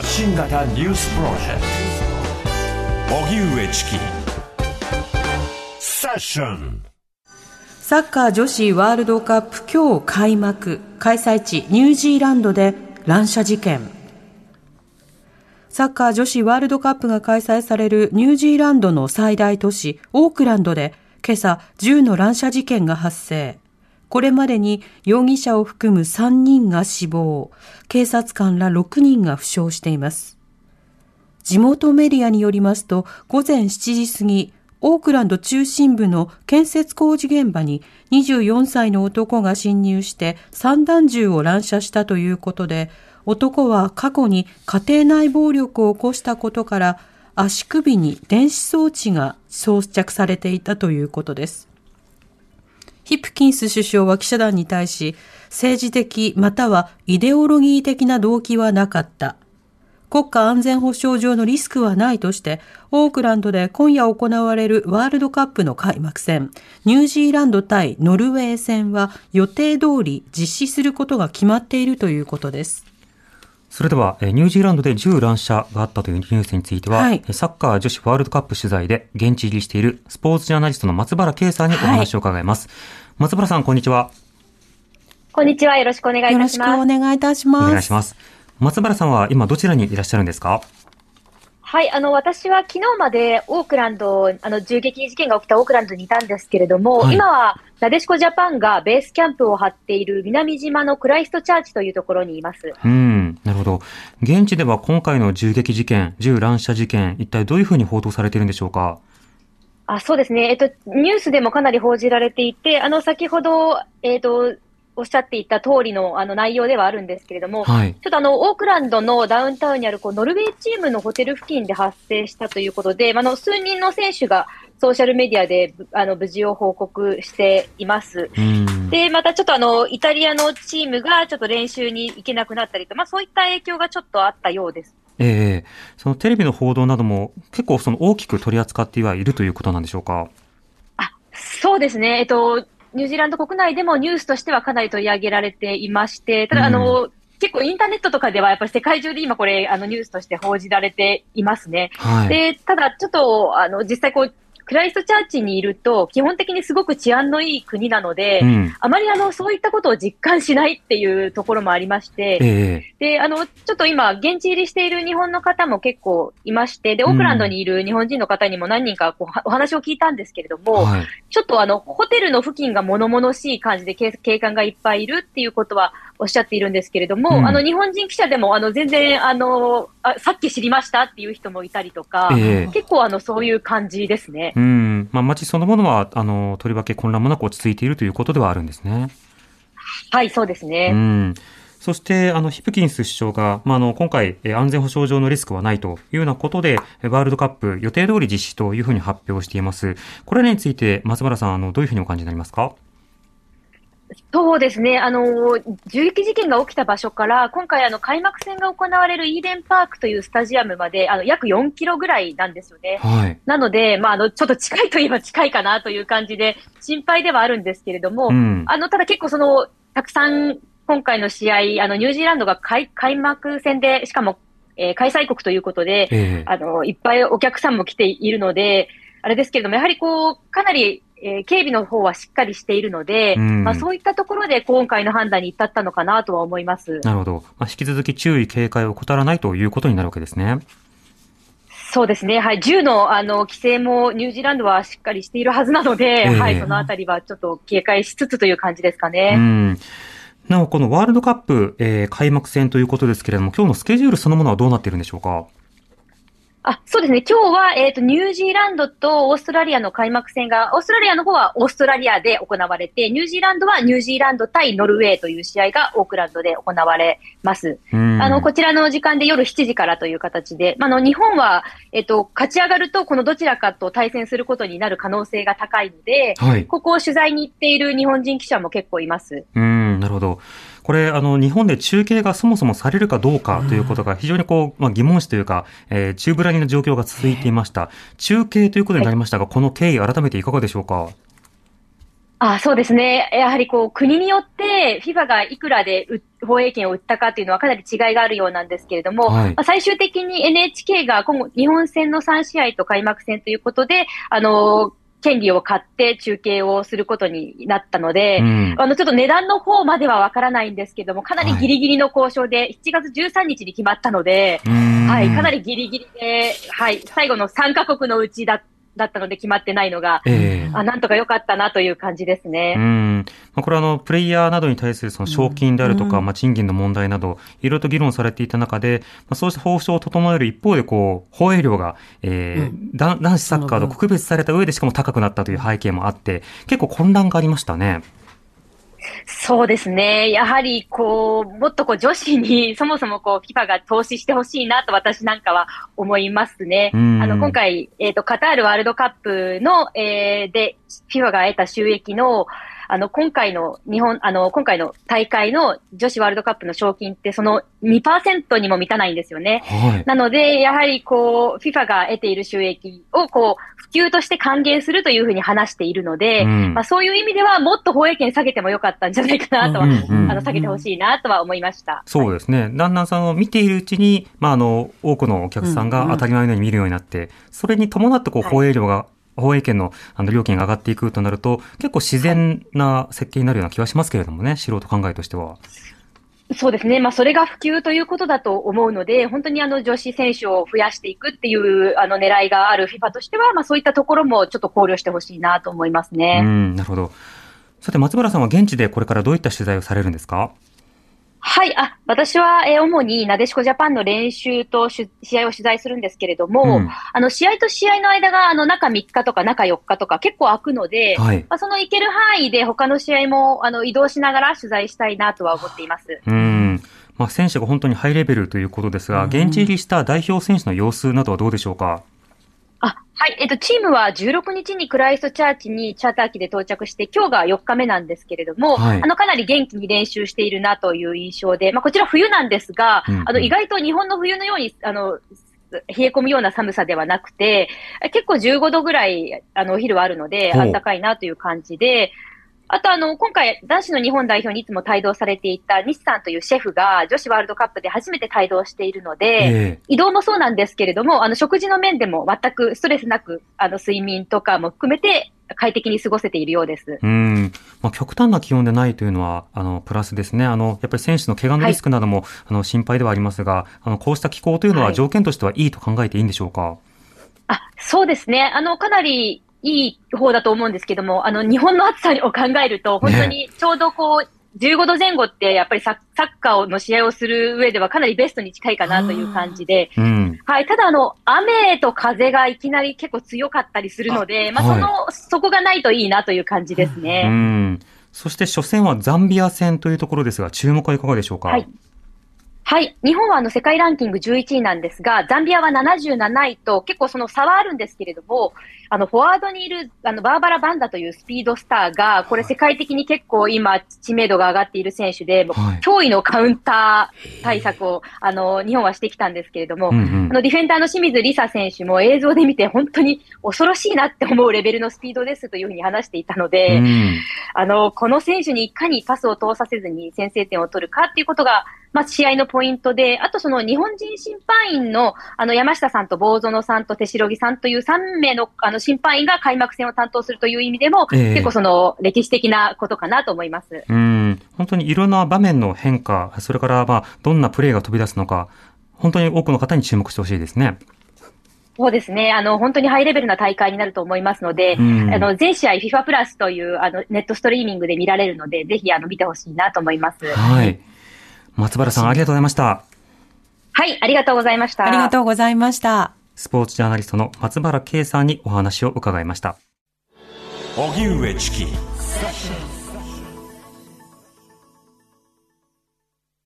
発信型ニュースプロジェクト。荻上チキセッションサッカー女子ワールドカップ今日開幕。開催地ニュージーランドで乱射事件。サッカー女子ワールドカップが開催されるニュージーランドの最大都市オークランドで今朝銃の乱射事件が発生。これまでに容疑者を含む3人が死亡、警察官ら6人が負傷しています。地元メディアによりますと、午前7時過ぎ、オークランド中心部の建設工事現場に24歳の男が侵入して散弾銃を乱射したということで、男は過去に家庭内暴力を起こしたことから足首に電子装置が装着されていたということです。ヒプキンス首相は記者団に対し、政治的またはイデオロギー的な動機はなかった。国家安全保障上のリスクはないとして、オークランドで今夜行われるワールドカップの開幕戦、ニュージーランド対ノルウェー戦は予定通り実施することが決まっているということです。それでは、ニュージーランドで銃乱射があったというニュースについては、はい、サッカー女子ワールドカップ取材で現地入りしているスポーツジャーナリストの松原圭さんにお話を伺います。はい、松原さん、こんにちは。こんにちは。よろしくお願いいたします。よろしくお願いいたします。お願いします。松原さんは今どちらにいらっしゃるんですか？はい、あの、私は昨日までオークランド、あの、銃撃事件が起きたオークランドにいたんですけれども、はい、今は、なでしこジャパンがベースキャンプを張っている南島のクライストチャーチというところにいます。うん、なるほど。現地では今回の銃撃事件、銃乱射事件、一体どういうふうに報道されているんでしょうか？あそうですね、えっと、ニュースでもかなり報じられていて、あの、先ほど、えっと、おっしゃっていた通りのあの内容ではあるんですけれども、はい、ちょっとあの、オークランドのダウンタウンにあるこうノルウェーチームのホテル付近で発生したということで、あの、数人の選手がソーシャルメディアであの無事を報告しています。で、またちょっとあの、イタリアのチームがちょっと練習に行けなくなったりと、まあそういった影響がちょっとあったようです。ええー、そのテレビの報道なども結構その大きく取り扱ってはいるということなんでしょうか？あ、そうですね。えっと、ニュージーランド国内でもニュースとしてはかなり取り上げられていまして、ただ、あの、うん、結構インターネットとかではやっぱり世界中で今これ、あのニュースとして報じられていますね。はい、で、ただちょっと、あの、実際こう、クライストチャーチにいると、基本的にすごく治安のいい国なので、うん、あまりあのそういったことを実感しないっていうところもありまして、えー、であのちょっと今、現地入りしている日本の方も結構いまして、でオークランドにいる日本人の方にも何人かこうお話を聞いたんですけれども、はい、ちょっとあのホテルの付近が物々しい感じで警官がいっぱいいるっていうことはおっしゃっているんですけれども、うん、あの日本人記者でもあの全然あのあさっき知りましたっていう人もいたりとか、えー、結構あのそういう感じですね。うんまあ、街そのものはあのとりわけ混乱もなく落ち着いているということではあるんですね。はい、そうですね。うんそして、あの、ヒプキンス首相が、まあ、あの、今回、安全保障上のリスクはないというようなことで、ワールドカップ予定通り実施というふうに発表しています。これについて、松原さん、あの、どういうふうにお感じになりますか？そうですね、あの銃撃事件が起きた場所から、今回、あの開幕戦が行われるイーデンパークというスタジアムまであの約4キロぐらいなんですよね。はい、なので、まあ、あのちょっと近いといえば近いかなという感じで、心配ではあるんですけれども、うん、あのただ結構その、たくさん今回の試合、あのニュージーランドが開開幕戦で、しかも、えー、開催国ということで、えー、あの、いっぱいお客さんも来ているので、あれですけれども、やはりこう、かなりえー、警備の方はしっかりしているので、うん、まあ、そういったところで今回の判断に至ったのかなとは思います。なるほど。まあ、引き続き注意、警戒を怠らないということになるわけですね。そうですね。はい。銃の、あの、規制もニュージーランドはしっかりしているはずなので、えー、はい。そのあたりはちょっと警戒しつつという感じですかね。うんなお、このワールドカップ、えー、開幕戦ということですけれども、今日のスケジュールそのものはどうなっているんでしょうか？あそうですね。今日は、えっ、ー、と、ニュージーランドとオーストラリアの開幕戦が、オーストラリアの方はオーストラリアで行われて、ニュージーランドはニュージーランド対ノルウェーという試合がオークランドで行われます。あの、こちらの時間で夜7時からという形で、まあ、の、日本は、えっ、ー、と、勝ち上がると、このどちらかと対戦することになる可能性が高いので、はい、ここを取材に行っている日本人記者も結構います。うん、なるほど。これ、あの、日本で中継がそもそもされるかどうかということが非常にこう、まあ、疑問視というか、えー、中ぶらりの状況が続いていました。中継ということになりましたが、はい、この経緯、改めていかがでしょうか？あそうですね。やはりこう、国によって FIFA がいくらで放映権を売ったかっていうのはかなり違いがあるようなんですけれども、はい、まあ、最終的に NHK が今後、日本戦の3試合と開幕戦ということで、あの権利を買って中継をすることになったので、うん、あの、ちょっと値段の方まではわからないんですけども、かなりギリギリの交渉で、7月13日に決まったので、はい、かなりギリギリで、はい、最後の3カ国のうちだっだったので決まってないのが、えー、あなんとか良かったなという感じですね。うん。まあ、これはあの、プレイヤーなどに対するその賞金であるとか、うん、まあ、賃金の問題など、いろいろと議論されていた中で、まあ、そうした報酬を整える一方で、こう、放映量が、えー、うん、男子サッカーと区別された上でしかも高くなったという背景もあって、結構混乱がありましたね。そうですね。やはり、こう、もっとこう女子に そもそもこう FIFA が投資してほしいなと私なんかは思いますね。あの、今回、えっ、ー、と、カタールワールドカップの、えー、で、FIFA が得た収益の、あの、今回の日本、あの、今回の大会の女子ワールドカップの賞金ってその2%にも満たないんですよね。はい、なので、やはりこう、FIFA が得ている収益をこう、普及として還元するというふうに話しているので、うん、まあそういう意味ではもっと放映権下げてもよかったんじゃないかなとは、うんうん、あの、下げてほしいなとは思いました。そうですね。だんだんさんを見ているうちに、まああの、多くのお客さんが当たり前のように見るようになって、それに伴ってこう、放映量が、はい放映権のあの料金が上がっていくとなると、結構自然な設計になるような気はしますけれどもね、素人考えとしては。そうですね。まあ、それが普及ということだと思うので、本当にあの女子選手を増やしていくっていうあの狙いがある FIFA としては、まあ、そういったところもちょっと考慮してほしいなと思いますね。うん、なるほど。さて、松原さんは現地でこれからどういった取材をされるんですか？はい、あ、私は、えー、主になでしこジャパンの練習と試合を取材するんですけれども、うん、あの、試合と試合の間が、あの、中3日とか中4日とか結構空くので、はい、まあ、その行ける範囲で他の試合も、あの、移動しながら取材したいなとは思っています。うん。まあ、選手が本当にハイレベルということですが、現地入りした代表選手の様子などはどうでしょうか？あ、はい。えっと、チームは16日にクライストチャーチにチャーター機で到着して、今日が4日目なんですけれども、はい、あの、かなり元気に練習しているなという印象で、まあ、こちら冬なんですが、うんうん、あの、意外と日本の冬のように、あの、冷え込むような寒さではなくて、結構15度ぐらい、あの、お昼はあるので、暖かいなという感じで、あとあの、今回、男子の日本代表にいつも帯同されていた西さんというシェフが女子ワールドカップで初めて帯同しているので、えー、移動もそうなんですけれども、あの、食事の面でも全くストレスなく、あの、睡眠とかも含めて、快適に過ごせているようです。うん。まあ、極端な気温でないというのは、あの、プラスですね。あの、やっぱり選手の怪我のリスクなども、はい、あの、心配ではありますが、あの、こうした気候というのは条件としてはいいと考えていいんでしょうか、はい、あ、そうですね。あの、かなりいい方だと思うんですけども、あの、日本の暑さを考えると、本当にちょうどこう、15度前後ってやっぱりサッカーの試合をする上ではかなりベストに近いかなという感じで、うん、はい、ただあの、雨と風がいきなり結構強かったりするので、まあ、その、はい、そこがないといいなという感じですね。うん。そして初戦はザンビア戦というところですが、注目はいかがでしょうか？はい。はい。日本はあの世界ランキング11位なんですが、ザンビアは77位と結構その差はあるんですけれども、あの、フォワードにいる、あの、バーバラ・バンダというスピードスターが、これ世界的に結構今、知名度が上がっている選手で、はい、驚異のカウンター対策を、あの、日本はしてきたんですけれども、うんうん、あの、ディフェンダーの清水梨沙選手も映像で見て本当に恐ろしいなって思うレベルのスピードですというふうに話していたので、うん、あの、この選手にいかにパスを通させずに先制点を取るかっていうことが、まあ、試合のポイントで、あとその日本人審判員の、あの、山下さんと坊園さんと手代木さんという3名の、あの、審判員が開幕戦を担当するという意味でも、えー、結構その、歴史的なことかなと思います。うん。本当にいろんな場面の変化、それから、まあ、どんなプレーが飛び出すのか、本当に多くの方に注目してほしいですね。そうですね。あの、本当にハイレベルな大会になると思いますので、うん、あの、全試合 FIFA プラスという、あの、ネットストリーミングで見られるので、ぜひ、あの、見てほしいなと思います。はい。松原さん、ありがとうございました。はい、ありがとうございました。ありがとうございました。スポーツジャーナリストの松原圭さんにお話を伺いました。荻上チキ。